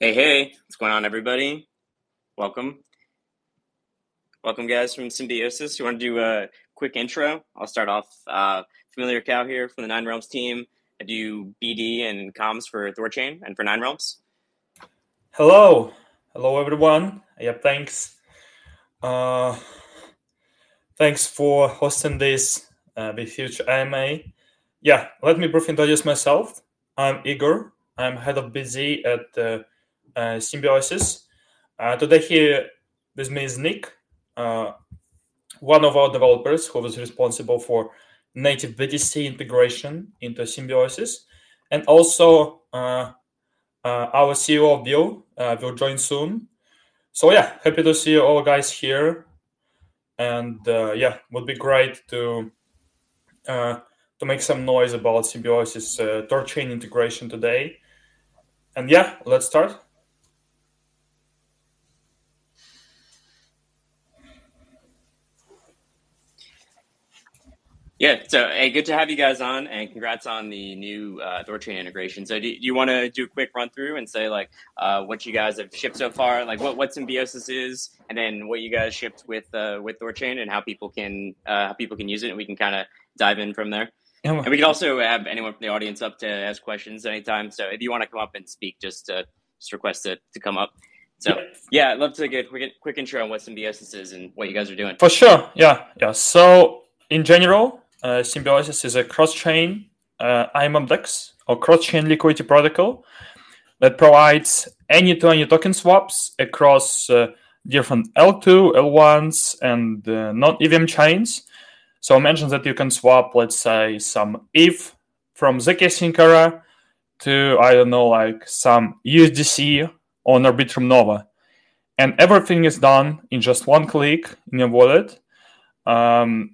Hey, hey, what's going on, everybody? Welcome. Welcome, guys, from Symbiosis. You want to do a quick intro? I'll start off. Uh, FamiliarCow here from the Nine Realms team. I do BD and comms for Thorchain and for Nine Realms. Hello, hello everyone. Yeah, thanks. Uh, thanks for hosting this uh, with huge AMA. Yeah, let me briefly introduce myself. I'm Igor. I'm head of BD at uh, Symbiosis. Today here with me is Nick, one of our developers who was responsible for native BTC integration into Symbiosis, and also our CEO Bill uh, will join soon. So yeah, happy to see all guys here, and yeah, would be great to to make some noise about Symbiosis uh, Thorchain integration today. And yeah, let's start. Yeah, so hey, good to have you guys on, and congrats on the new uh, Thorchain integration. So, do, do you want to do a quick run through and say like uh, what you guys have shipped so far, like what what Symbiosis is, and then what you guys shipped with uh, with Thorchain, and how people can uh, how people can use it, and we can kind of dive in from there. And we can also have anyone from the audience up to ask questions anytime. So, if you want to come up and speak, just uh, just request it to come up. So yeah, I'd love to get a quick, quick intro on what Symbiosis is and what you guys are doing. For sure, yeah, yeah. So in general, uh, Symbiosis is a cross-chain uh, AMM or cross-chain liquidity protocol that provides any-to-any token swaps across uh, different L2, L1s, and uh, non-EVM chains. So I mentioned that you can swap, let's say, some ETH from zk era to, I don't know, like some USDC on Arbitrum Nova. And everything is done in just one click in your wallet. Um,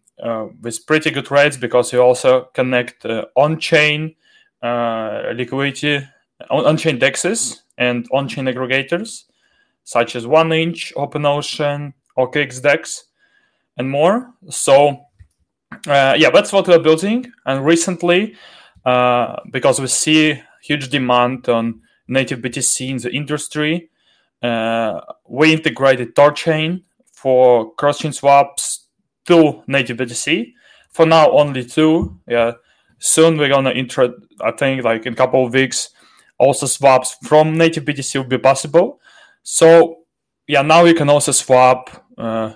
with pretty good rates because you also connect uh, on-chain uh, liquidity, on-chain dexes and on-chain aggregators such as 1inch, OpenOcean, OKX Dex, and more. So uh, yeah, that's what we're building. And recently, uh, because we see huge demand on native BTC in the industry, uh, we integrated Thorchain for cross-chain swaps, two native BTC. For now, only two. Yeah. Soon we're gonna intro. I think like in a couple of weeks, also swaps from native BTC will be possible. So yeah, now you can also swap uh,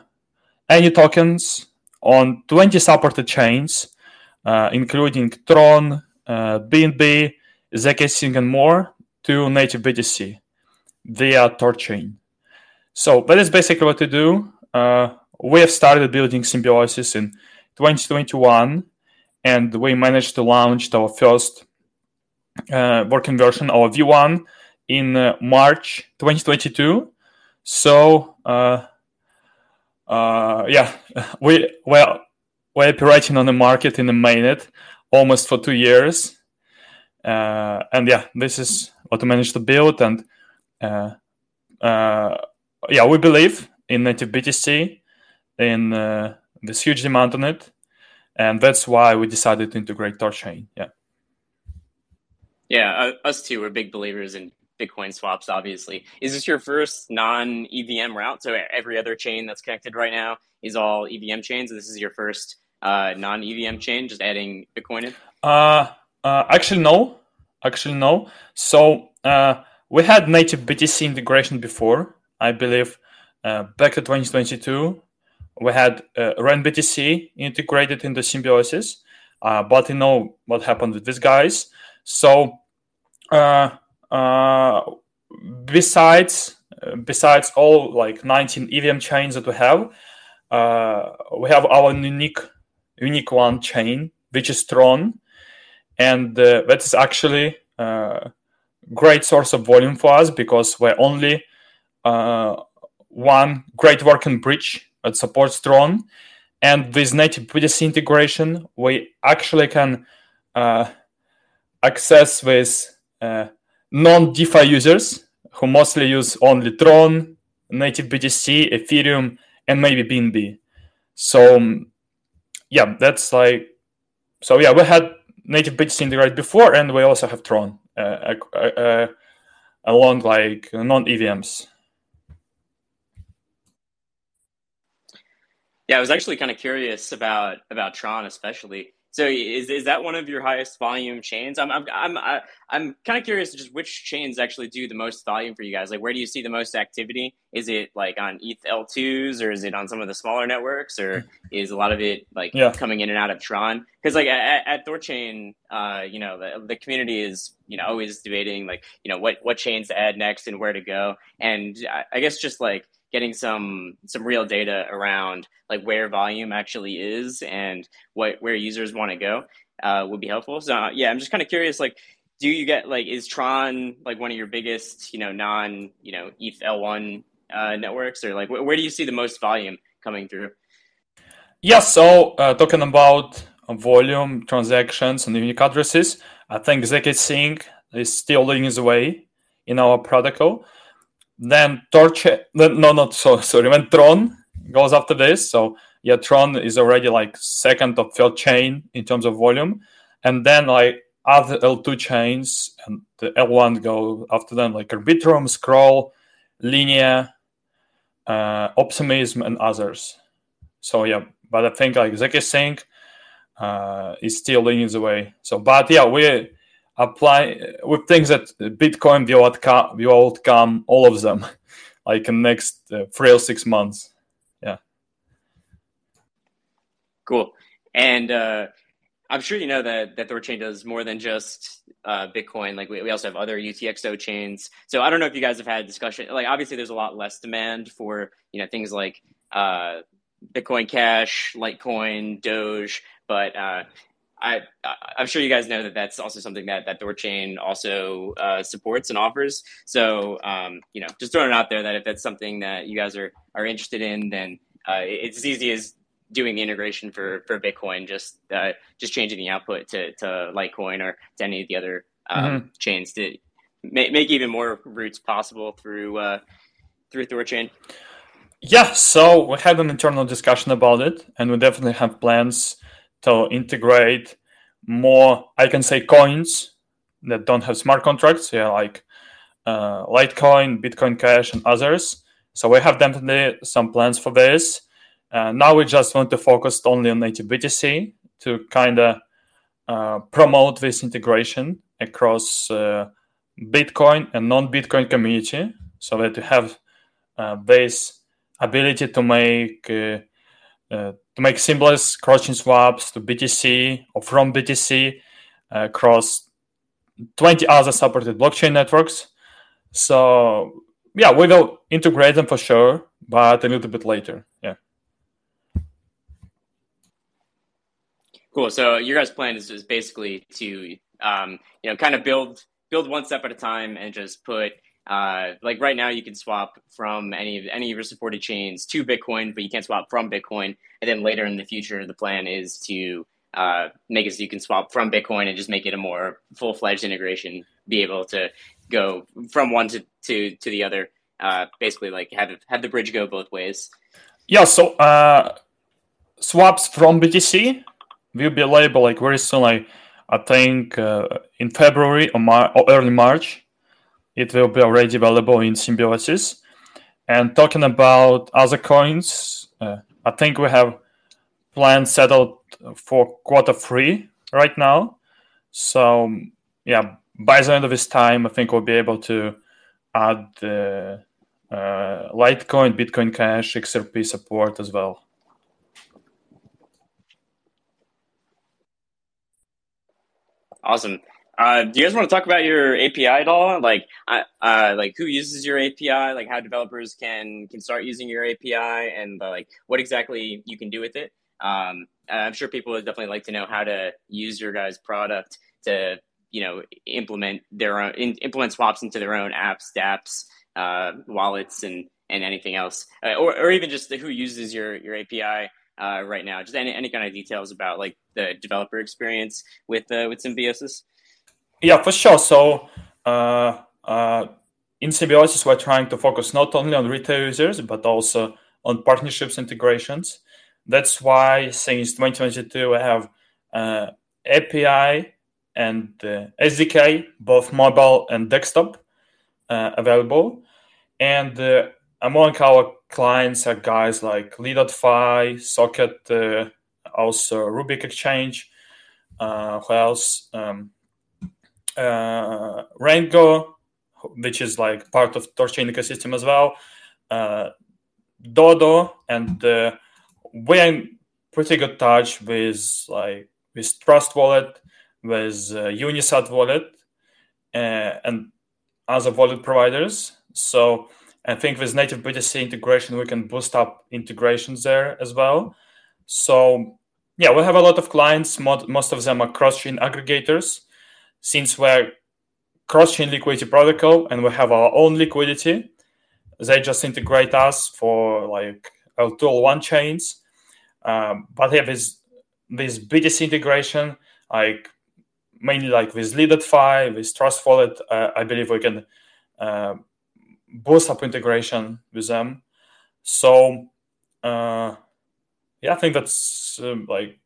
any tokens on 20 supported chains, uh, including Tron, uh, BNB, zkSync, and more, to native BTC via Thorchain. So that is basically what to do. Uh, we have started building Symbiosis in 2021, and we managed to launch our first uh, working version, our V1, in uh, March 2022. So, uh, uh, yeah, we well we're operating on the market in the mainnet almost for two years, uh, and yeah, this is what we managed to build, and uh, yeah, we believe in native BTC in uh, this huge demand on it, and that's why we decided to integrate Thorchain. Yeah. Yeah, uh, us too. We're big believers in Bitcoin swaps. Obviously, is this your first non EVM route? So every other chain that's connected right now is all EVM chains. This is your first uh, non EVM chain, just adding Bitcoin in. Uh, uh, actually, no. Actually, no. So uh, we had native BTC integration before. I believe uh, back to 2022 we had uh, RenBTC integrated into Symbiosis, uh, but you know what happened with these guys. So uh, uh besides besides all like 19 EVM chains that we have, uh, we have our unique unique one chain, which is Tron, and uh, that is actually great source of volume for us because we're only one great working bridge that supports Tron. And with native BTC integration, we actually can uh, access with uh, non-DeFi users who mostly use only Tron, native BTC, Ethereum, and maybe BNB. So um, yeah, that's like so. Yeah, we had native BTC integrated before, and we also have Tron. Uh, uh, uh along like non EVMs. Yeah, I was actually kind of curious about about Tron, especially. So, is is that one of your highest volume chains? I'm I'm I'm I'm kind of curious just which chains actually do the most volume for you guys. Like, where do you see the most activity? Is it like on ETH L2s, or is it on some of the smaller networks, or is a lot of it like yeah. coming in and out of Tron? Because like at, at Thorchain, uh, you know, the, the community is you know always debating like you know what what chains to add next and where to go, and I, I guess just like getting some some real data around like where volume actually is and what where users want to go uh, would be helpful. So uh, yeah, I'm just kind of curious. Like, do you get like is Tron like one of your biggest you know non you know ETH L1 uh, networks or like wh- where do you see the most volume coming through? Yeah, so uh, talking about volume transactions and unique addresses, I think zkSync is still leading the way in our protocol. Then Torch, no, not so sorry. When Tron goes after this, so yeah, Tron is already like second or third chain in terms of volume, and then like other L2 chains and the L1 go after them, like Arbitrum, Scroll, Linea, uh, Optimism, and others. So yeah, but I think like zkSync uh, is still leading the way. So, but yeah, we apply with things that Bitcoin will outcome, will all of them, like in next uh, three or six months. Yeah. Cool. And uh, I'm sure you know that that Thorchain does more than just uh, Bitcoin. Like we, we also have other UTXO chains. So I don't know if you guys have had discussion. Like obviously, there's a lot less demand for you know things like uh, Bitcoin Cash, Litecoin, Doge. But uh, I, I'm sure you guys know that that's also something that that Thorchain also uh, supports and offers. So um, you know, just throwing it out there that if that's something that you guys are are interested in, then uh, it's as easy as doing the integration for for Bitcoin, just uh, just changing the output to to Litecoin or to any of the other um, mm-hmm. chains to make, make even more routes possible through uh, through Thorchain. Yeah, so we had an internal discussion about it, and we definitely have plans to integrate more, I can say, coins that don't have smart contracts, yeah, like uh, Litecoin, Bitcoin Cash, and others. So we have definitely some plans for this. Uh, now we just want to focus only on native BTC to kind of uh, promote this integration across uh, Bitcoin and non-Bitcoin community, so that you have uh, this ability to make uh, to make seamless cross-chain swaps to BTC or from BTC uh, across 20 other supported blockchain networks. So yeah, we will integrate them for sure, but a little bit later. Yeah. Cool. So your guys' plan is, is basically to um, you know kind of build build one step at a time and just put uh, like right now, you can swap from any of any of your supported chains to Bitcoin, but you can't swap from Bitcoin. And then later in the future, the plan is to uh, make it so you can swap from Bitcoin and just make it a more full fledged integration. Be able to go from one to to, to the other. Uh, basically, like have have the bridge go both ways. Yeah. So uh, swaps from BTC will be available like very soon. Like I think uh, in February or, Mar- or early March it will be already available in Symbiosis. And talking about other coins, uh, I think we have plans settled for quarter three right now. So yeah, by the end of this time, I think we'll be able to add uh, uh, Litecoin, Bitcoin Cash, XRP support as well. Awesome. Uh, do you guys want to talk about your API at all? Like, uh, like who uses your API? Like, how developers can can start using your API, and uh, like what exactly you can do with it? Um, I'm sure people would definitely like to know how to use your guys' product to, you know, implement their own in, implement swaps into their own apps, DApps, uh, wallets, and and anything else, uh, or or even just who uses your your API. Uh, right now, just any, any kind of details about like the developer experience with uh, with Symbiosis. Yeah, for sure. So uh, uh, in Symbiosis, we're trying to focus not only on retail users, but also on partnerships and integrations. That's why since 2022, we have uh, API and uh, SDK, both mobile and desktop, uh, available. And uh, among our clients are guys like Li.fi, Socket, also Rubic Exchange, uh, who else? Um, uh, Rango, which is like part of Thorchain ecosystem as well, uh, Dodo, and uh, we're in pretty good touch with like with Trust Wallet, with uh, Unisat Wallet, uh, and other wallet providers. So I think with native BTC integration, we can boost up integrations there as well. So yeah, we have a lot of clients. Most of them are cross-chain aggregators. Since we're cross-chain liquidity protocol and we have our own liquidity, they just integrate us for like L2 L1 chains. Um, but yeah, this this BTC integration, like mainly like with Li.fi, with Trust Wallet, uh, I believe we can uh, boost up integration with them. So uh, yeah, I think that's um, like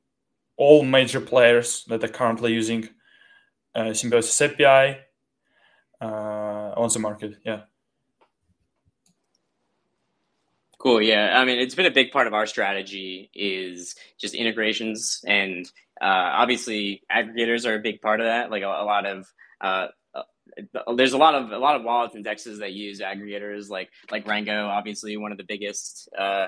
all major players that are currently using Symbiosis API on the market. Yeah. Cool. Yeah. I mean, it's been a big part of our strategy is just integrations, and uh, obviously aggregators are a big part of that. Like a, a lot of uh, uh, there's a lot of a lot of wallets and dexes that use aggregators, like like Rango, obviously one of the biggest uh,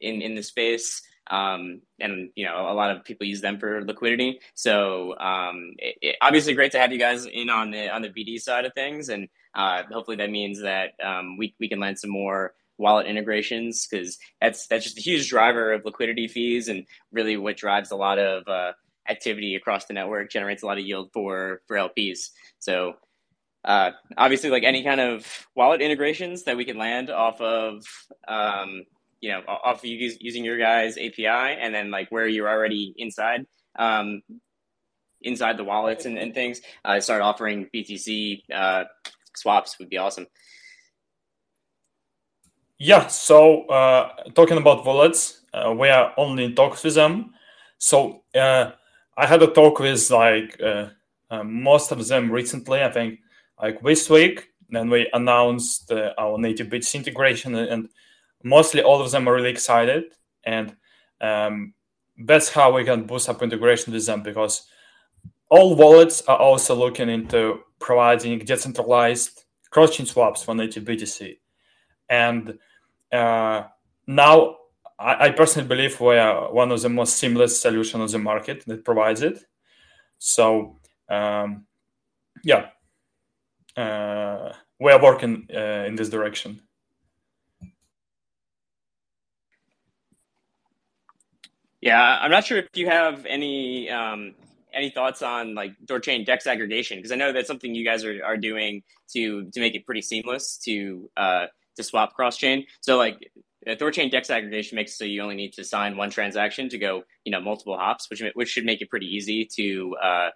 in in the space. Um, and you know a lot of people use them for liquidity. So um, it, it, obviously great to have you guys in on the on the BD side of things, and uh, hopefully that means that um, we we can land some more wallet integrations because that's that's just a huge driver of liquidity fees and really what drives a lot of uh, activity across the network, generates a lot of yield for for LPs. So uh, obviously, like any kind of wallet integrations that we can land off of, um, you know, off of you using your guys' API, and then like where you're already inside, um, inside the wallets and, and things, uh, start offering BTC uh, swaps would be awesome. Yeah. So uh, talking about wallets, uh, we are only in talks with them. So uh, I had a talk with like uh, most of them recently. I think like this week. Then we announced our native bits integration, and mostly all of them are really excited. And um, that's how we can boost up integration with them because all wallets are also looking into providing decentralized cross-chain swaps for native BTC. And uh, now I, I, personally believe we are one of the most seamless solutions on the market that provides it. So um, yeah, uh, we are working uh, in this direction. Yeah, I'm not sure if you have any um, any thoughts on like Thorchain Dex aggregation because I know that's something you guys are, are doing to to make it pretty seamless to uh, to swap cross chain. So like Thorchain Dex aggregation makes so you only need to sign one transaction to go you know multiple hops, which which should make it pretty easy to uh,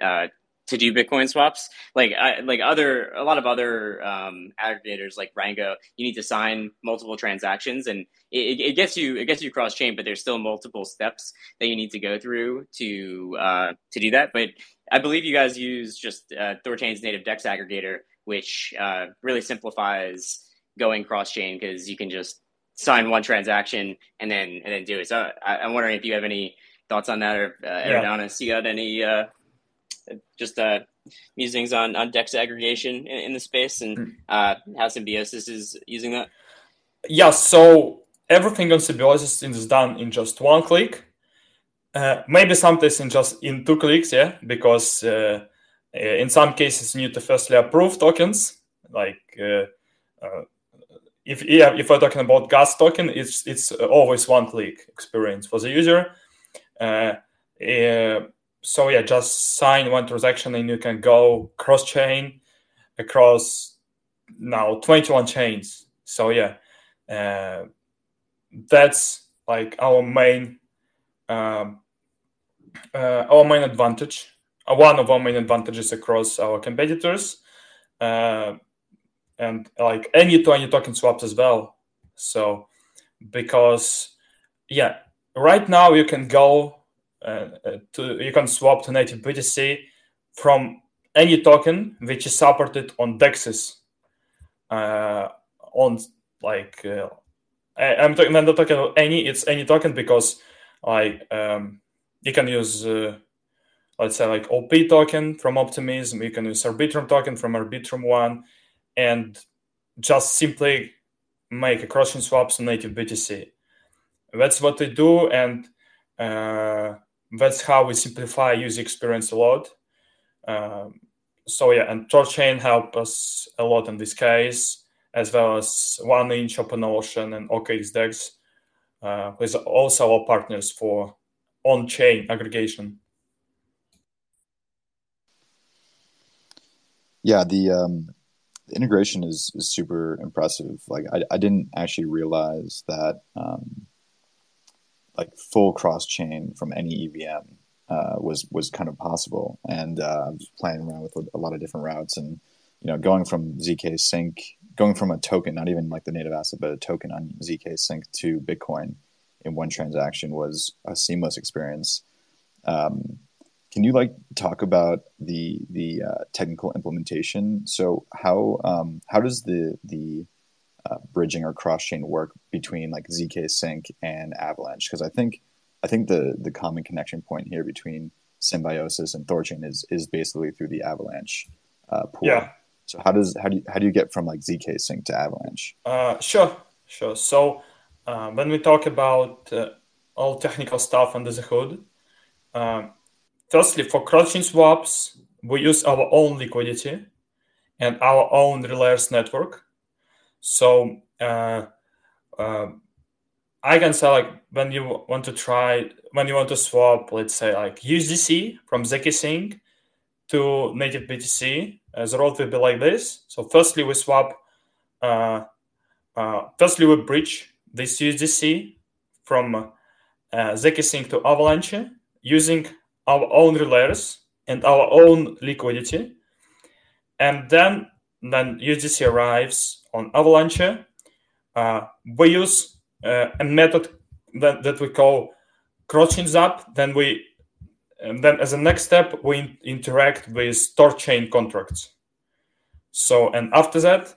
uh, to do Bitcoin swaps. Like I, like other a lot of other um, aggregators like Rango, you need to sign multiple transactions, and it, it gets you it gets you cross chain, but there's still multiple steps that you need to go through to uh, to do that. But I believe you guys use just uh, Thorchain's native Dex aggregator, which uh, really simplifies going cross chain because you can just sign one transaction and then and then do it. So I, am wondering if you have any thoughts on that, or uh, Eridanis, yeah. you got any uh, just uh, musings on, on DEX aggregation in, in the space and hmm. uh, how Symbiosis is using that? Yeah, so everything on Symbiosis is done in just one click. Uh, maybe sometimes in just in two clicks, yeah, because uh, uh in some cases you need to firstly approve tokens. Like uh, uh, if yeah, if we're talking about gas token, it's it's always one click experience for the user. Uh, so yeah, just sign one transaction and you can go cross chain across now 21 chains. So yeah, uh, that's like our main um, uh, our main advantage. Uh, one of our main advantages across our competitors, uh, and like any to any token swaps as well. So because yeah, right now you can go to, you can swap to native BTC from any token which is supported on DEXs. uh, on like uh, I, am talking I'm talking about any it's any token because like um, you can use uh, let's say like OP token from Optimism, you can use Arbitrum token from Arbitrum One, and just simply make a cross-chain swaps on native BTC. That's what we do, and uh, that's how we simplify user experience a lot. Um, so yeah, and ThorChain help us a lot in this case, as well as 1inch, OpenOcean, and OKXDEX, uh, with also our partners for on-chain aggregation. Yeah, the um, the integration is is super impressive. Like I, I didn't actually realize that um, like full cross chain from any EVM uh, was was kind of possible. And uh, playing around with a lot of different routes, and you know, going from zkSync, going from a token, not even like the native asset, but a token on zkSync to Bitcoin in one transaction was a seamless experience. Um, can you like talk about the the uh, technical implementation? So how um, how does the the uh, bridging or cross chain work between like zkSync and Avalanche? Because I think I think the the common connection point here between Symbiosis and Thorchain is is basically through the Avalanche uh, pool. Yeah. So how does how do you how do you get from like zkSync to Avalanche? Uh, sure, sure. So uh, when we talk about uh, all technical stuff under the hood. Um, Firstly, for cross-chain swaps, we use our own liquidity and our own Relayers network. So uh, uh, I can say like when you want to try when you want to swap, let's say like USDC from zkSync to native BTC, uh, the road will be like this. So firstly, we swap. Uh, uh, firstly, we bridge this USDC from uh, zkSync to Avalanche using our own relayers and our own liquidity. And then then USDC arrives on Avalanche. Uh, we use uh, a method that, that we call cross-chain zap. Then we and then as a next step we in- interact with ThorChain contracts. So and after that,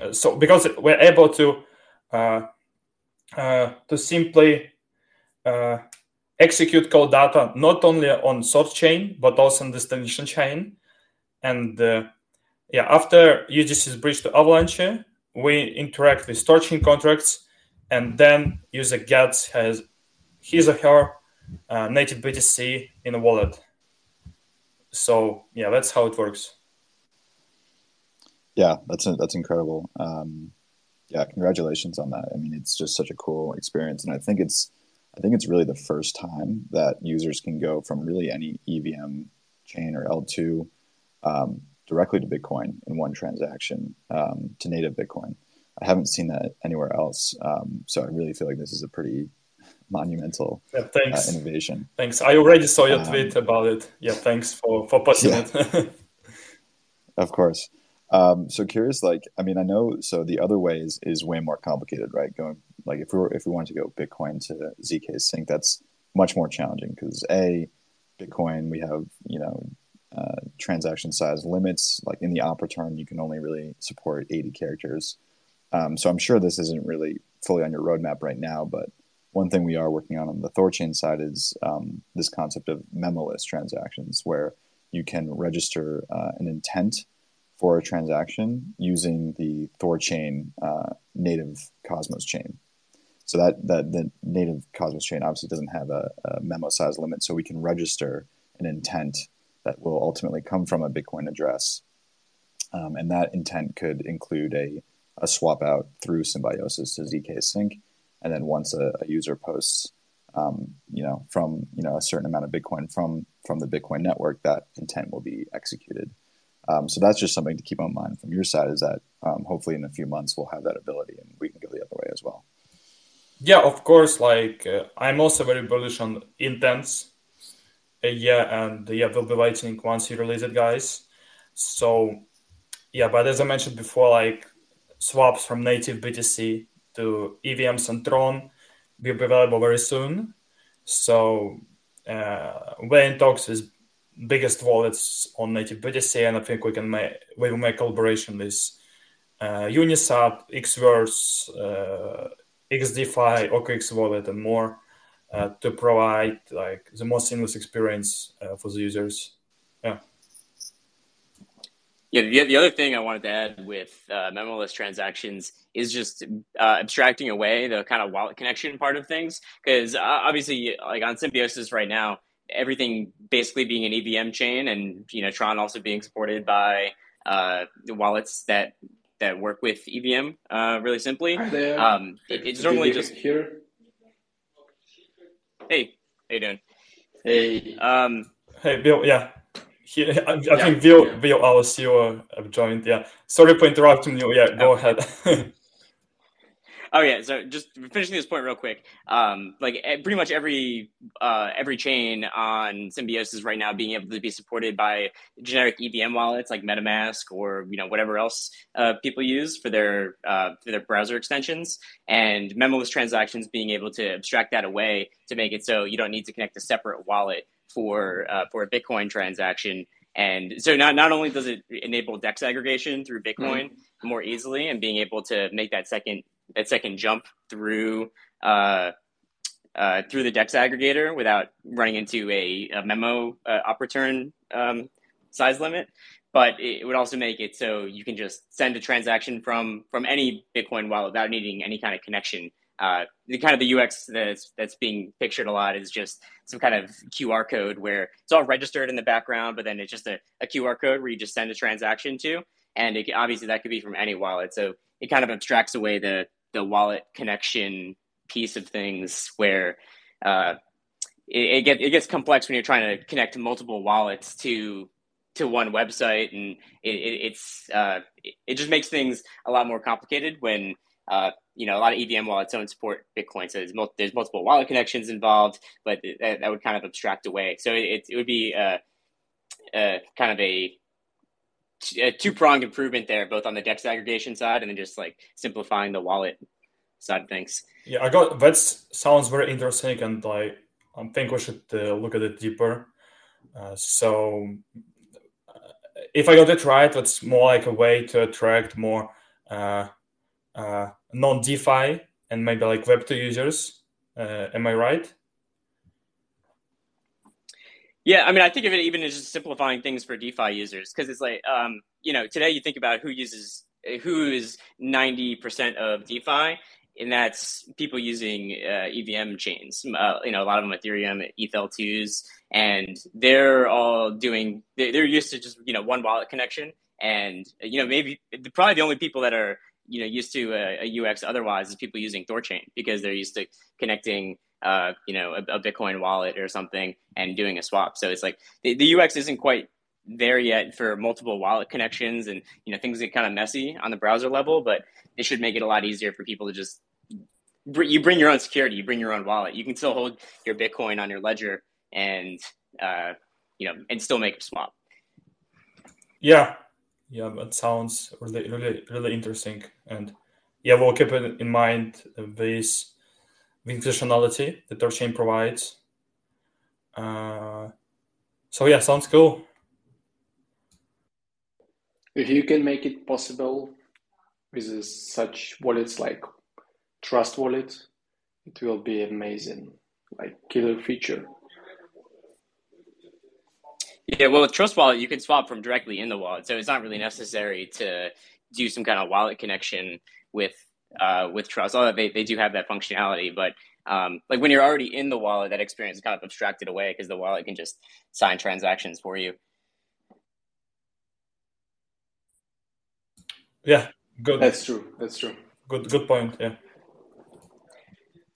uh, so because we're able to uh, uh, to simply uh, execute calldata not only on source chain but also on destination chain. And yeah, after USDC is bridged to Avalanche, we interact with ThorChain contracts, and then user gets has his or her uh, native BTC in a wallet. So yeah, that's how it works. Yeah, that's that's incredible. Um, yeah, congratulations on that. I mean, it's just such a cool experience, and I think it's I think it's really the first time that users can go from really any EVM chain or L2 um, directly to Bitcoin in one transaction um, to native Bitcoin. I haven't seen that anywhere else. Um, so I really feel like this is a pretty monumental yeah, thanks. Uh, innovation. Thanks. I already saw your um, tweet about it. Yeah, thanks for, for posting yeah. it. of course. Um, so curious, like, I mean, I know, so the other way is, is way more complicated, right? Going like if we were, if we wanted to go Bitcoin to zkSync, that's much more challenging because a Bitcoin we have you know uh, transaction size limits. Like in the op return, you can only really support 80 characters. Um, so I'm sure this isn't really fully on your roadmap right now, but one thing we are working on on the Thorchain side is um, this concept of memoless transactions, where you can register uh, an intent for a transaction using the Thorchain uh, native Cosmos chain. So that, that the native Cosmos chain obviously doesn't have a, a memo size limit, so we can register an intent that will ultimately come from a Bitcoin address, um, and that intent could include a, a swap out through Symbiosis to zkSync, and then once a, a user posts, um, you know, from you know a certain amount of Bitcoin from from the Bitcoin network, that intent will be executed. Um, so that's just something to keep in mind from your side. Is that um, hopefully in a few months we'll have that ability, and we can go the other way as well yeah, of course. Like uh, I'm also very bullish on Intents. Uh, yeah, and yeah, we'll be waiting once you release it, guys. So yeah, but as I mentioned before, like swaps from native BTC to EVMs and Tron will be available very soon. So uh, we're in talks with biggest wallets on native BTC, and I think we can make we will make collaboration with uh, Unisat, Xverse, uh, XDeFi, OKX wallet, and more uh, to provide like the most seamless experience uh, for the users. Yeah. Yeah, the, the other thing I wanted to add with uh, memoless transactions is just uh, abstracting away the kind of wallet connection part of things. Because uh, obviously, like on Symbiosis right now, everything basically being an EVM chain, and you know Tron also being supported by uh, the wallets that that work with EVM. Uh, really simply, um, it, it's normally just here. Hey, how you doing? Hey. Um, hey, Bill. Yeah. He, I, I yeah. think Bill, yeah. Bill, our CEO, have joined. Yeah. Sorry for interrupting you. Yeah, go oh. ahead. oh yeah. So just finishing this point real quick. Um, like pretty much every uh, every chain on Symbiosis right now being able to be supported by generic EVM wallets like MetaMask or you know whatever else uh, people use for their uh, for their browser extensions, and memoless transactions being able to abstract that away to make it so you don't need to connect a separate wallet for uh, for a Bitcoin transaction. And so not not only does it enable DEX aggregation through Bitcoin mm-hmm. more easily and being able to make that second that second jump through uh, uh, through the DEX aggregator without running into a, a memo uh, op return um, size limit, but it would also make it so you can just send a transaction from from any Bitcoin wallet without needing any kind of connection. Uh, the kind of the UX that's that's being pictured a lot is just some kind of QR code where it's all registered in the background, but then it's just a, a QR code where you just send a transaction to, and it, obviously that could be from any wallet. So it kind of abstracts away the the wallet connection piece of things where uh, it, it, get, it gets complex when you're trying to connect multiple wallets to to one website, and it, it's uh, it just makes things a lot more complicated when uh, you know, a lot of EVM wallets don't support Bitcoin, so there's, mul- there's multiple wallet connections involved, but that, that would kind of abstract away. So it, it would be a, a kind of a, a two pronged improvement there, both on the DEX aggregation side and then just like simplifying the wallet side things. Yeah, I got that sounds very interesting, and like I think we should uh, look at it deeper. Uh, so, uh, if I got it right, that's more like a way to attract more uh, uh, non DeFi and maybe like Web2 users. Uh, am I right? Yeah, I mean, I think of it even as just simplifying things for DeFi users because it's like, um, you know, today you think about who uses who is ninety percent of DeFi, and that's people using uh, EVM chains. Uh, you know, a lot of them Ethereum, ETHL2s, and they're all doing. They're used to just you know one wallet connection, and you know maybe probably the only people that are you know used to a, a UX otherwise is people using Thorchain because they're used to connecting uh, you know a, a, Bitcoin wallet or something and doing a swap. So it's like the, the UX isn't quite there yet for multiple wallet connections and you know things get kind of messy on the browser level, but it should make it a lot easier for people to just you bring your own security, you bring your own wallet. You can still hold your Bitcoin on your ledger and uh, you know and still make a swap. Yeah, yeah, that sounds really, really, really interesting. And yeah, we'll keep it in mind this functionality that our chain provides. Uh, so yeah, sounds cool. If you can make it possible with such wallets like Trust Wallet, it will be amazing, like killer feature. Yeah, well, with Trust Wallet, you can swap from directly in the wallet, so it's not really necessary to do some kind of wallet connection with uh, with Trust. Although they, they do have that functionality, but um, like when you're already in the wallet, that experience is kind of abstracted away because the wallet can just sign transactions for you. Yeah, good. That's true. That's true. Good, good point. Yeah.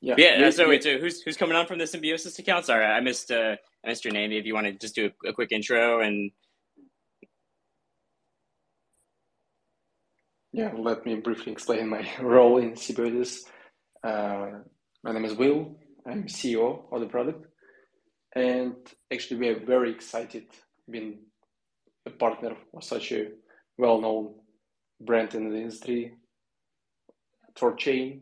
Yeah. Yeah. so wait, so who's who's coming on from the Symbiosis account? Sorry, I missed. Uh, Mr. Navy, if you want to just do a, a quick intro and. Yeah, let me briefly explain my role in Symbiosis. Uh, my name is Will. I'm CEO of the product, and actually, we are very excited being a partner of such a well-known brand in the industry, Thorchain.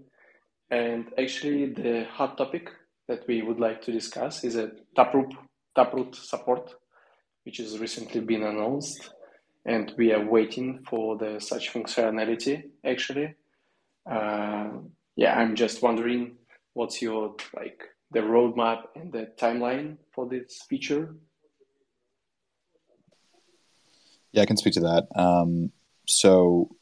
And actually, the hot topic that we would like to discuss is a Taproot Taproot support, which has recently been announced. And we are waiting for the such functionality actually. Uh, yeah, I'm just wondering what's your like the roadmap and the timeline for this feature. Yeah, I can speak to that. Um, so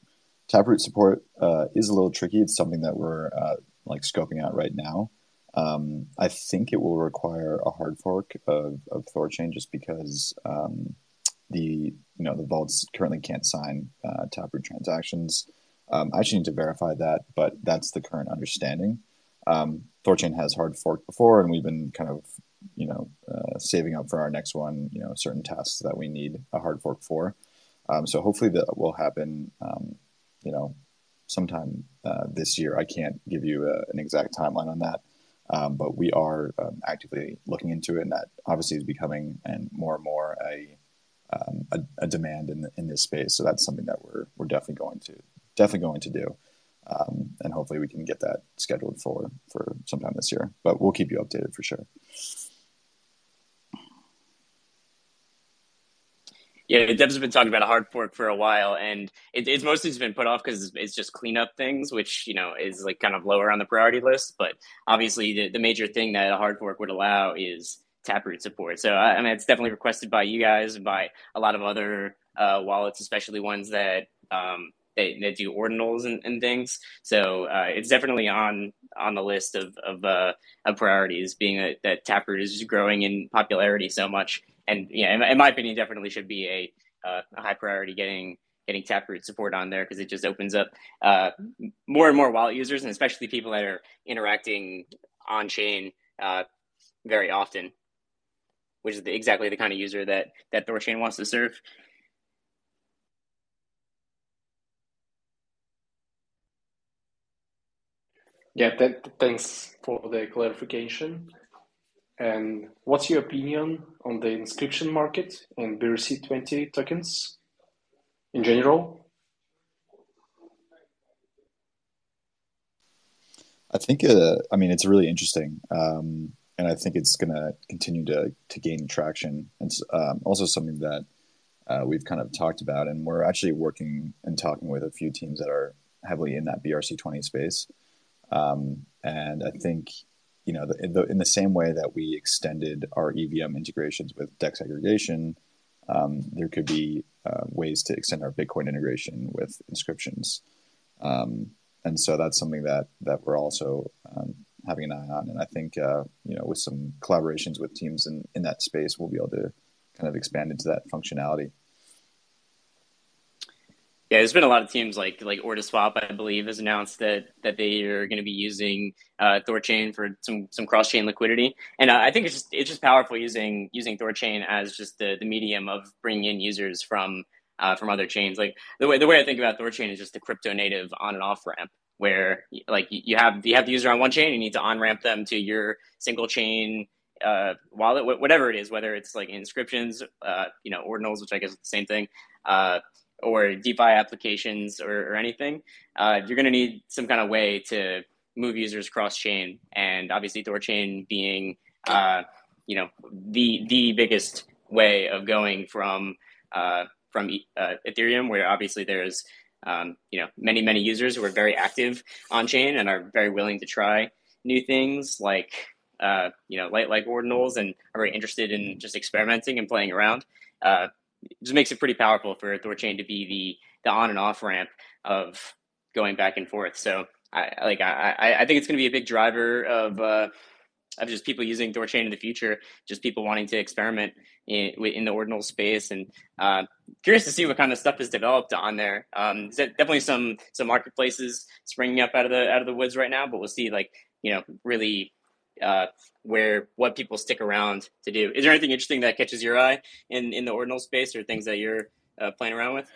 Taproot support uh, is a little tricky. It's something that we're uh, like scoping out right now. Um, I think it will require a hard fork of, of Thorchain just because um, the you know the vaults currently can't sign uh, Taproot transactions. Um, I actually need to verify that, but that's the current understanding. Um, Thorchain has hard forked before, and we've been kind of you know uh, saving up for our next one. You know certain tasks that we need a hard fork for. Um, so hopefully that will happen. Um, you know, sometime uh, this year. I can't give you a, an exact timeline on that. Um, but we are um, actively looking into it, and that obviously is becoming and more and more a um, a, a, demand in in this space. So that's something that we're we're definitely going to definitely going to do, um, and hopefully we can get that scheduled for for sometime this year. But we'll keep you updated for sure. Yeah, Dev's been talking about a hard fork for a while, and it, it's mostly just been put off because it's, it's, just cleanup things, which you know is like kind of lower on the priority list. But obviously, the, the major thing that a hard fork would allow is Taproot support. So I mean, it's definitely requested by you guys and by a lot of other uh, wallets, especially ones that um, they do ordinals and, and things. So uh, it's definitely on on the list of of, uh, of priorities, being a, that Taproot is growing in popularity so much. And yeah, in, in my opinion, definitely should be a, uh, a high priority getting getting Taproot support on there because it just opens up uh, more and more wallet users, and especially people that are interacting on chain uh, very often which is the, exactly the kind of user that that Thorchain wants to serve. Yeah, that, thanks for the clarification. And what's your opinion on the inscription market and BRC20 tokens in general? I think, uh, I mean, it's really interesting. Um, and I think it's going to continue to to gain traction. It's um, also something that uh, we've kind of talked about, and we're actually working and talking with a few teams that are heavily in that BRC twenty space. Um, and I think you know the, in, the, in the same way that we extended our EVM integrations with DEX aggregation, um, there could be uh, ways to extend our Bitcoin integration with inscriptions. Um, and so that's something that that we're also um, having an eye on. And I think uh, you know with some collaborations with teams in, in that space, we'll be able to kind of expand into that functionality. Yeah, there's been a lot of teams like like Ortiswap, I believe, has announced that that they are going to be using uh, Thorchain for some some cross chain liquidity, and uh, I think it's just it's just powerful using using Thorchain as just the the medium of bringing in users from uh, from other chains. Like the way the way I think about Thorchain is just the crypto native on and off ramp where like you have you have the user on one chain, you need to on ramp them to your single chain uh, wallet, whatever it is, whether it's like inscriptions, uh, you know, ordinals, which I guess is the same thing, uh, or DeFi applications or, or anything. Uh, you're going to need some kind of way to move users cross chain, and obviously Thorchain being, uh, you know, the the biggest way of going from uh, from Ethereum, where obviously there's um, you know many many users who are very active on chain and are very willing to try new things like uh, you know light like ordinals and are very interested in just experimenting and playing around. Uh, just makes it pretty powerful for Thorchain to be the the on and off ramp of going back and forth. So I like I I think it's going to be a big driver of uh, of just people using Thorchain in the future, just people wanting to experiment in, in the ordinal space, and uh, curious to see what kind of stuff is developed on there. Um, definitely some some marketplaces springing up out of the out of the woods right now, but we'll see like you know really uh, where what people stick around to do. Is there anything interesting that catches your eye in in the ordinal space, or things that you're uh, playing around with?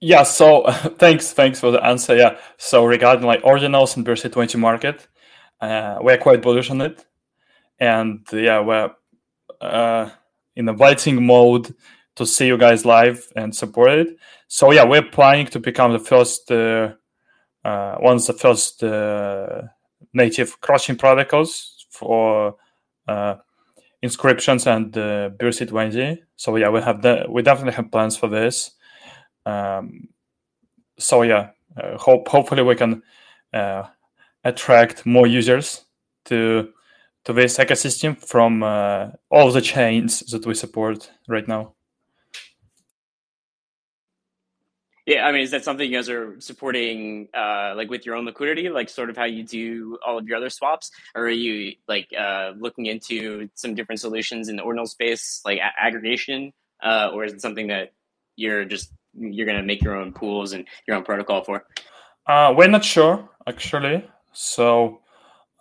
Yeah, so thanks, thanks for the answer. Yeah, so regarding like ordinals and BRC20 market, uh, we're quite bullish on it and yeah, we're uh, in a waiting mode to see you guys live and support it. So yeah, we're planning to become the first uh, uh, once the first uh, native crossing protocols for uh, inscriptions and uh, BRC20. So yeah, we have the, we definitely have plans for this. Um, so yeah, uh, hope hopefully we can uh, attract more users to to this ecosystem from uh, all the chains that we support right now. Yeah, I mean, is that something you guys are supporting, uh, like with your own liquidity, like sort of how you do all of your other swaps, or are you like uh, looking into some different solutions in the ordinal space, like a- aggregation, uh, or is it something that you're just you're going to make your own pools and your own protocol for? Uh, we're not sure actually, so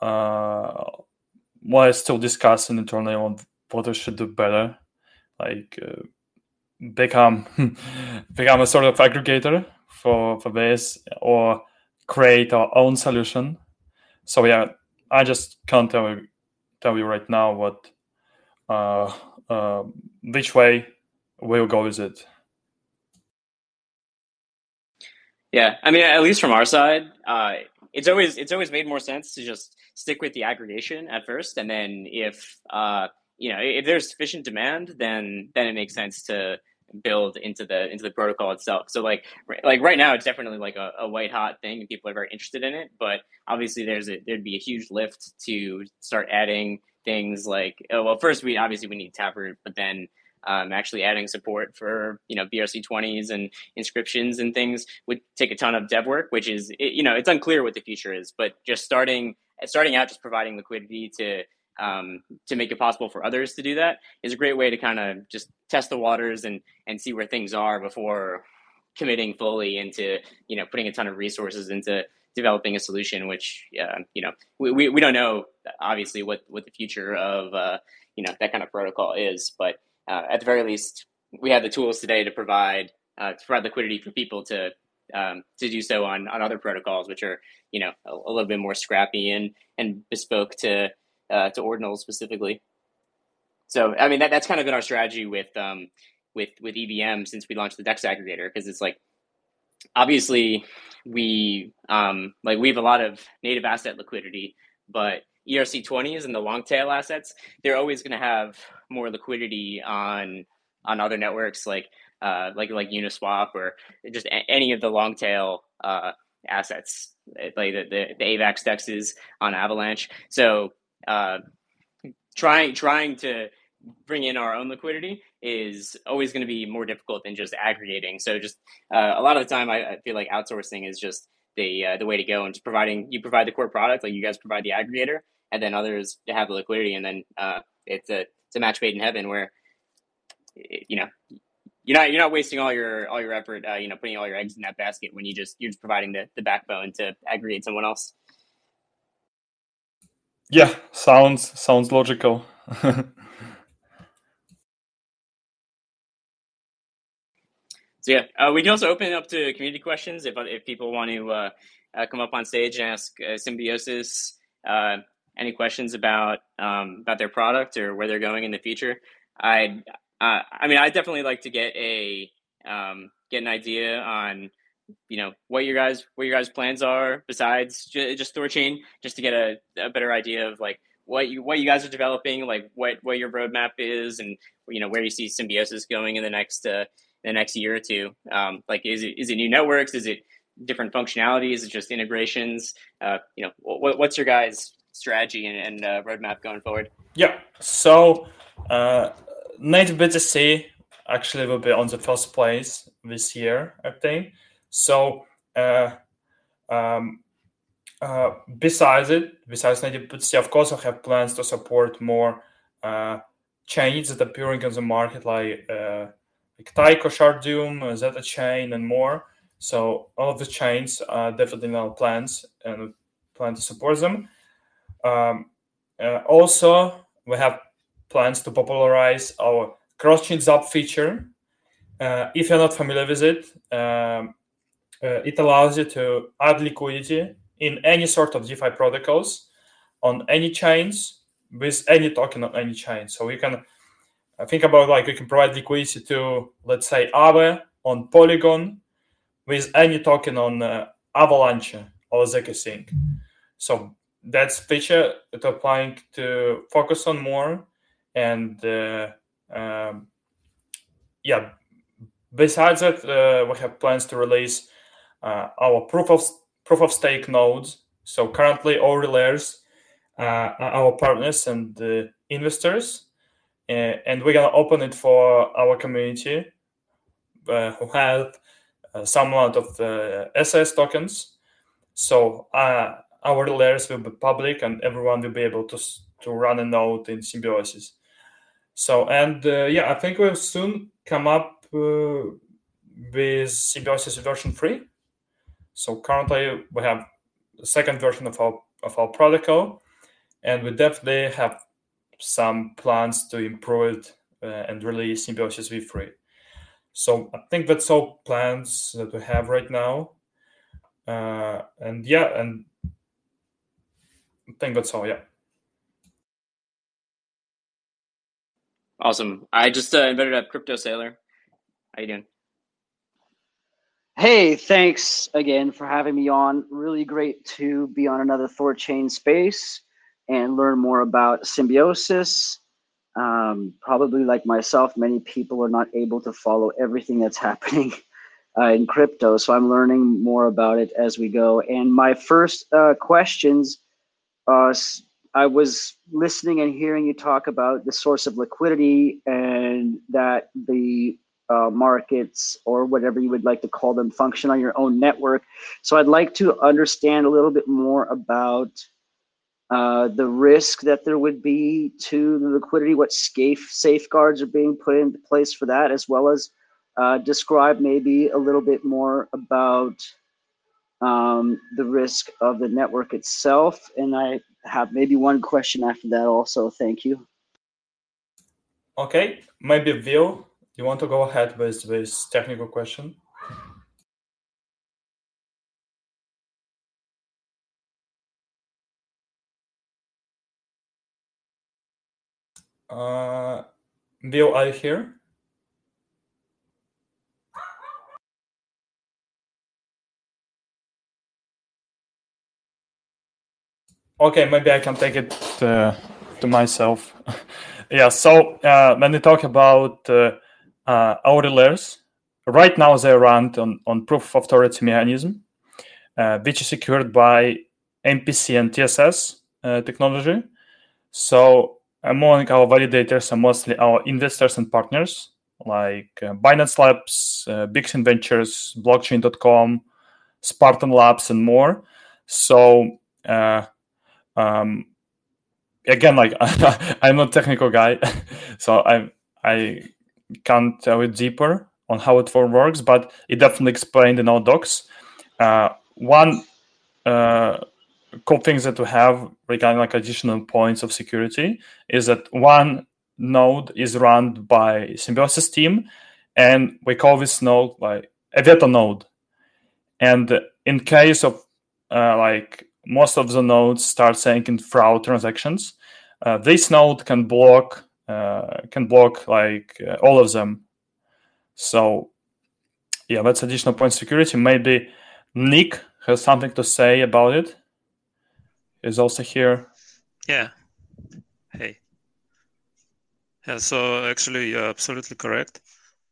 uh, we're still discuss discussing internally on what we should do better, like uh, become become a sort of aggregator for for this or create our own solution. So yeah, I just can't tell you tell you right now what uh, uh, which way we'll go with it. Yeah, I mean, at least from our side, uh, it's always it's always made more sense to just stick with the aggregation at first, and then if uh, you know if there's sufficient demand, then then it makes sense to build into the into the protocol itself. So like like right now, it's definitely like a, a white hot thing, and people are very interested in it. But obviously, there's a, there'd be a huge lift to start adding things like oh, well, first we obviously we need Taproot, but then um, actually adding support for you know BRC20s and inscriptions and things would take a ton of dev work, which is it, you know it's unclear what the future is. But just starting starting out, just providing liquidity to um, to make it possible for others to do that is a great way to kind of just test the waters and and see where things are before committing fully into you know putting a ton of resources into developing a solution which uh, you know we, we, we don't know obviously what what the future of uh, you know that kind of protocol is but uh, at the very least we have the tools today to provide uh, to provide liquidity for people to um, to do so on on other protocols which are you know a, a little bit more scrappy and and bespoke to uh, to ordinals specifically. So I mean that, that's kind of been our strategy with um, with with EVM since we launched the Dex aggregator because it's like obviously we um, like we have a lot of native asset liquidity, but ERC20s and the long tail assets they're always going to have more liquidity on on other networks like uh, like like Uniswap or just a- any of the long tail uh, assets like the, the, the AVAX dexes on Avalanche. So uh, trying trying to bring in our own liquidity is always going to be more difficult than just aggregating. So just uh, a lot of the time, I, I, feel like outsourcing is just the uh, the way to go, and just providing you provide the core product, like you guys provide the aggregator, and then others to have the liquidity, and then uh, it's a it's a match made in heaven where you know you're not you're not wasting all your all your effort, uh, you know, putting all your eggs in that basket when you just you're just providing the the backbone to aggregate someone else. Yeah, sounds sounds logical. so yeah, uh, we can also open it up to community questions if if people want to uh, uh, come up on stage and ask uh, Symbiosis uh, any questions about um, about their product or where they're going in the future. I uh, I mean, I definitely like to get a um, get an idea on you know what your guys what your guys plans are besides just Thorchain, just to get a, a better idea of like what you what you guys are developing, like what what your roadmap is, and you know where you see symbiosis going in the next uh, the next year or two. Um, like, is it is it new networks? Is it different functionalities? Is it just integrations? Uh, you know, what, what's your guys' strategy and, and uh, roadmap going forward? Yeah. So, uh, native BTC actually will be on the first place this year, I think. So uh, um, uh, besides it, besides native BTC, of course, I have plans to support more uh, chains that are appearing on the market, like uh, like Taiko, Shardeum, Zeta Chain, and more. So all of the chains are definitely in our plans, and plan to support them. Um, uh, also, we have plans to popularize our cross-chain ZAP feature. Uh, if you're not familiar with it, um, uh, it allows you to add liquidity in any sort of DeFi protocols on any chains with any token on any chain. So you can uh, think about like you can provide liquidity to let's say Aave on Polygon with any token on uh, Avalanche or ZK So that's feature that I'm planning to focus on more and uh, um, yeah besides that, uh, we have plans to release uh, our proof of proof of stake nodes. So currently, all relayers uh, our partners and investors, and we're gonna open it for our community who have some amount of SIS tokens. So our layers will be public, and everyone will be able to to run a node in Symbiosis. So and uh, yeah, I think we'll soon come up uh, with Symbiosis version three. So currently we have the second version of our of our protocol, and we definitely have some plans to improve it uh, and release Symbiosis v3. So I think that's all plans that we have right now. Uh, and yeah, and think that's all. Yeah. Awesome. I just uh, invited up Crypto Sailor. How you doing? Hey, thanks again for having me on. Really great to be on another Thorchain space and learn more about symbiosis. Um, probably like myself, many people are not able to follow everything that's happening uh, in crypto. So I'm learning more about it as we go. And my first uh, questions, uh, I was listening and hearing you talk about the source of liquidity and that the uh, markets or whatever you would like to call them function on your own network. So I'd like to understand a little bit more about uh, the risk that there would be to the liquidity, what safe safeguards are being put into place for that, as well as uh, describe maybe a little bit more about um, the risk of the network itself. And I have maybe one question after that also. Thank you. Okay, maybe Will you want to go ahead with this technical question? Uh, are you here? Okay, maybe I can take it to, myself. yeah, so uh, when we talk about uh, uh, layers. Right now, they run on, on proof of authority mechanism, uh, which is secured by MPC and TSS uh, technology. So among our validators are mostly our investors and partners like uh, Binance Labs, uh, Ventures, Blockchain.com, Spartan Labs, and more. So uh, um, again, like I'm not a technical guy, so I I can't tell it deeper on how it works, but it definitely explained in our docs. Uh, one uh, cool things that we have regarding like additional points of security is that one node is run by Symbiosis team, and we call this node like a veto node. And in case of uh, like most of the nodes start sending fraud transactions, uh, this node can block uh, can block like uh, all of them. So yeah, that's additional point security. Maybe Nick has something to say about it. Is also here. Yeah. Hey. Yeah. So actually, you're absolutely correct.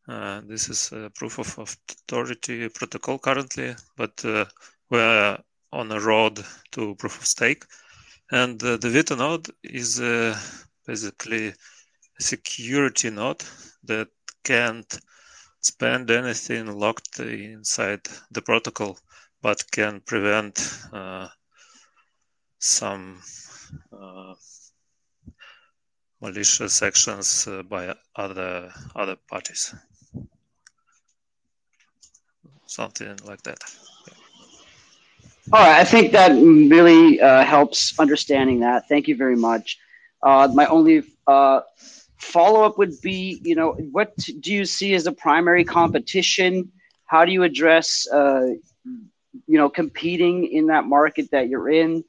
Uh, this is a proof of, authority protocol currently, but uh, we're on a road to proof of stake. And uh, the Veto node is uh, basically a security node that can't spend anything locked inside the protocol, but can prevent uh, some uh, malicious actions uh, by other other parties. Something like that. All right, I think that really uh, helps understanding that. Thank you very much. Uh, my only uh, follow up would be you know what do you see as the primary competition how do you address uh, you know competing in that market that you're in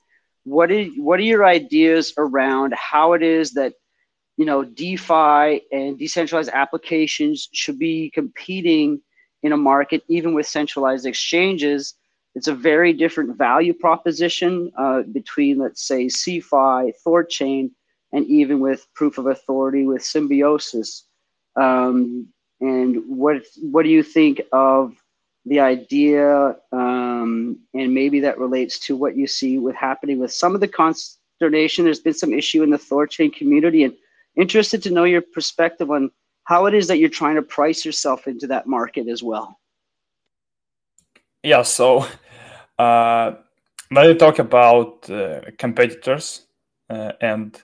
what is what are your ideas around how it is that you know defi and decentralized applications should be competing in a market even with centralized exchanges it's a very different value proposition uh, between let's say CeFi thorchain and even with proof of authority with symbiosis. Um, and what what do you think of the idea, um, and maybe that relates to what you see with happening with some of the consternation. There's been some issue in the Thorchain community, and interested to know your perspective on how it is that you're trying to price yourself into that market as well. Yeah, so uh, when you talk about uh, competitors uh, and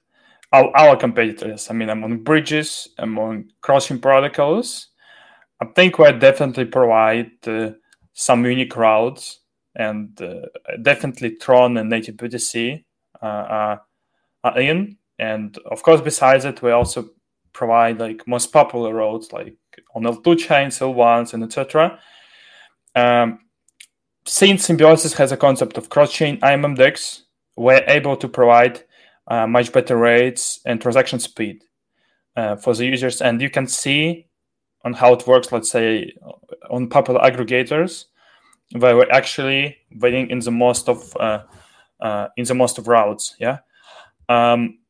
our, our, competitors, I mean, among bridges, among crossing protocols, I think we definitely provide uh, some unique routes, and uh, definitely Tron and native BTC uh, are, are in. And of course, besides it, we also provide like most popular routes like on L2 chains, L1s, and etc. Um, since Symbiosis has a concept of cross-chain AMM DEX, we're able to provide uh, much better rates and transaction speed uh, for the users. And you can see on how it works, let's say on popular aggregators, where we're actually waiting in the most of uh, uh, in the most of routes. Yeah. Um,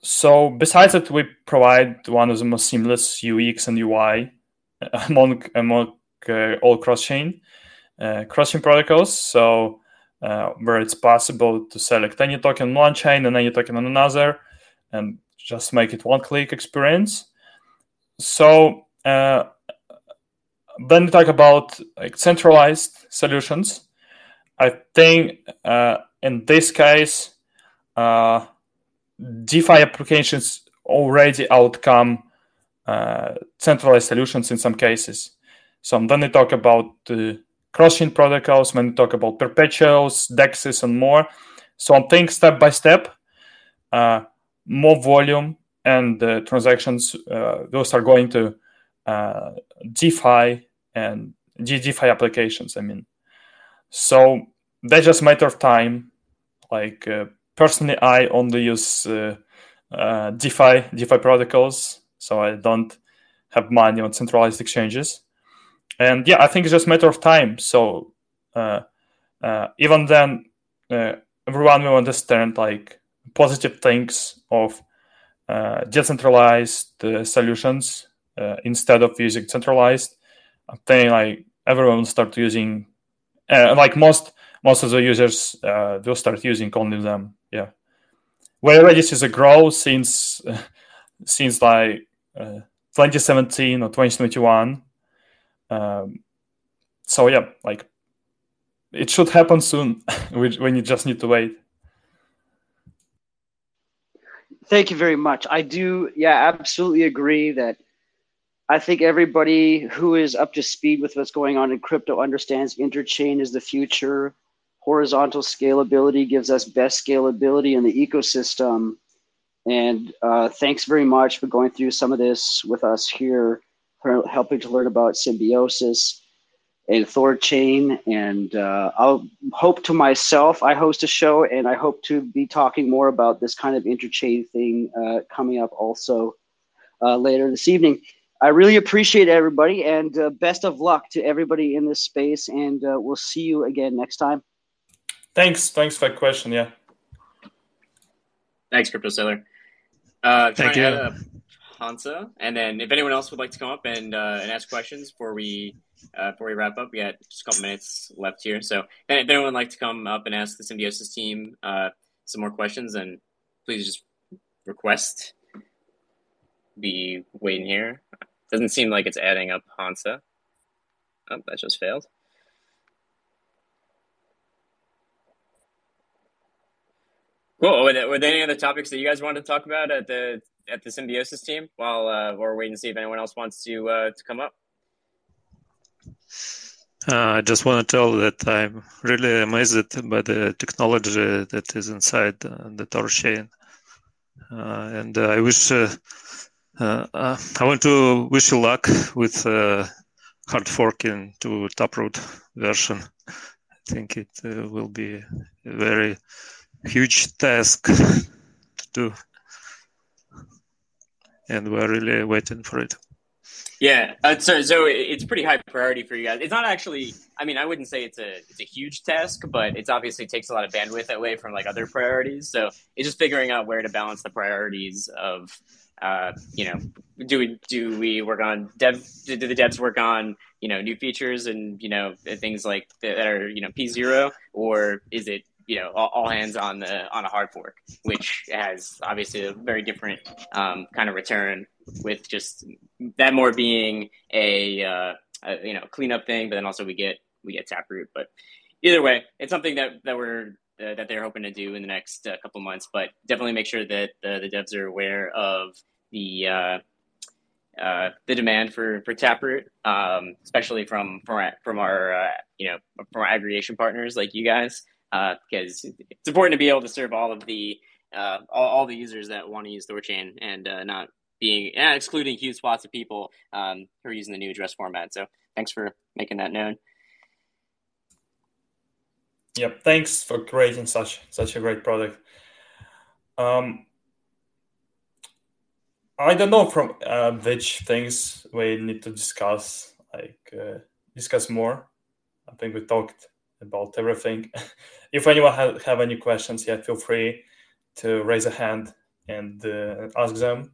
so besides that, we provide one of the most seamless UX and UI among among uh, all cross-chain uh, cross-chain protocols. So uh, where it's possible to select any token on one chain and any token on another, and just make it one-click experience. So uh, when we talk about like centralized solutions, I think uh, in this case, uh, DeFi applications already outcome uh, centralized solutions in some cases. So then we talk about the cross-chain protocols, when we talk about perpetuals, dexes, and more, so I think step by step, uh, more volume and uh, transactions, uh, those are going to uh, DeFi and DeFi applications. I mean, so that's just a matter of time. Like uh, personally, I only use uh, uh, DeFi DeFi protocols, so I don't have money on centralized exchanges. And yeah, I think it's just a matter of time. So uh, uh, even then, uh, everyone will understand like positive things of decentralized solutions instead of using centralized. I think like everyone will start using, like most most of the users uh, will start using only them. Yeah, we already see the growth since uh, since like uh, 2017 or 2021. Um, so yeah, like it should happen soon. when you just need to wait. Thank you very much. I do, yeah, absolutely agree that I think everybody who is up to speed with what's going on in crypto understands interchain is the future horizontal scalability gives us best scalability in the ecosystem. And uh, thanks very much for going through some of this with us here, helping to learn about symbiosis and Thor Chain. And uh, I'll hope to myself, I host a show and I hope to be talking more about this kind of interchain thing uh, coming up also uh, later this evening. I really appreciate everybody and uh, best of luck to everybody in this space. And uh, we'll see you again next time. Thanks. Thanks for that question. Yeah. Thanks, Crypto Sailor. Uh, Thank you. Hansa, and then if anyone else would like to come up and uh, and ask questions before we uh, before we wrap up, we got just a couple minutes left here. So if anyone would like to come up and ask the Symbiosis team uh, some more questions, then please just request. Be waiting here. Doesn't seem like it's adding up Hansa. Oh, that just failed. Cool. Were there, were there any other topics that you guys wanted to talk about at the at the Symbiosis team while uh, we're waiting to see if anyone else wants to uh, to come up? Uh, I just want to tell that I'm really amazed by the technology that is inside the Thorchain, uh, and uh, I wish uh, I want to wish you luck with hard forking to Taproot version. I think it will be a very huge task to do and we're really waiting for it yeah uh, so, so it's pretty high priority for you guys it's not actually i mean i wouldn't say it's a it's a huge task but it's obviously takes a lot of bandwidth away from like other priorities so it's just figuring out where to balance the priorities of uh, you know, do we do we work on dev? Do the devs work on you know new features and you know things like that are you know P zero, or is it you know all, all, hands on the on a hard fork, which has obviously a very different um, kind of return with just that more being a, uh, a you know cleanup thing, but then also we get we get Taproot. But either way, it's something that that we're uh, that they're hoping to do in the next uh, couple months. But definitely make sure that the devs are aware of the uh, uh, the demand for for Taproot, um, especially from from from our uh, you know from our aggregation partners like you guys, because it's important to be able to serve all of the all, all, the users that want to use Thorchain and not being yeah, excluding huge swaths of people um, who are using the new address format. So thanks for making that known. Yep, thanks for creating such such a great product. Um, I don't know from uh, which things we need to discuss, like uh, discuss more. I think we talked about everything. if anyone have, have any questions, yeah, feel free to raise a hand and uh, ask them.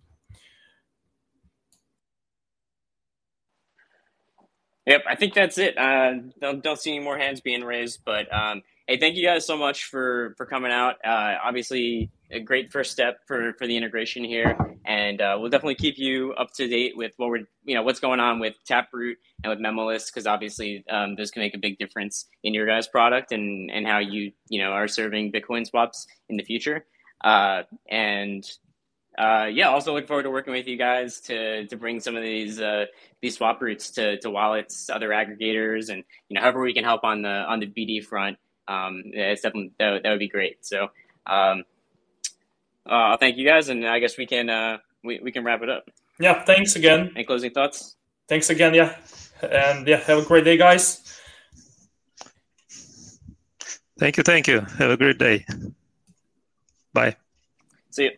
Yep, I think that's it. Uh, don't don't see any more hands being raised, but um, hey, thank you guys so much for for coming out. Uh, obviously, a great first step for for the integration here, and uh, we'll definitely keep you up to date with what we're you know what's going on with Taproot and with Memoless because obviously um, those can make a big difference in your guys' product and and how you you know are serving Bitcoin swaps in the future. Uh, and uh, yeah, also look forward to working with you guys to to bring some of these uh, these swap routes to, to wallets, other aggregators, and you know however we can help on the on the BD front. Um, it's definitely that, that would be great. So, um, uh, thank you guys, and I guess we can uh, we we can wrap it up. Yeah, thanks again. Any closing thoughts? Thanks again. Yeah, and yeah, have a great day, guys. Thank you. Thank you. Have a great day. Bye. See you.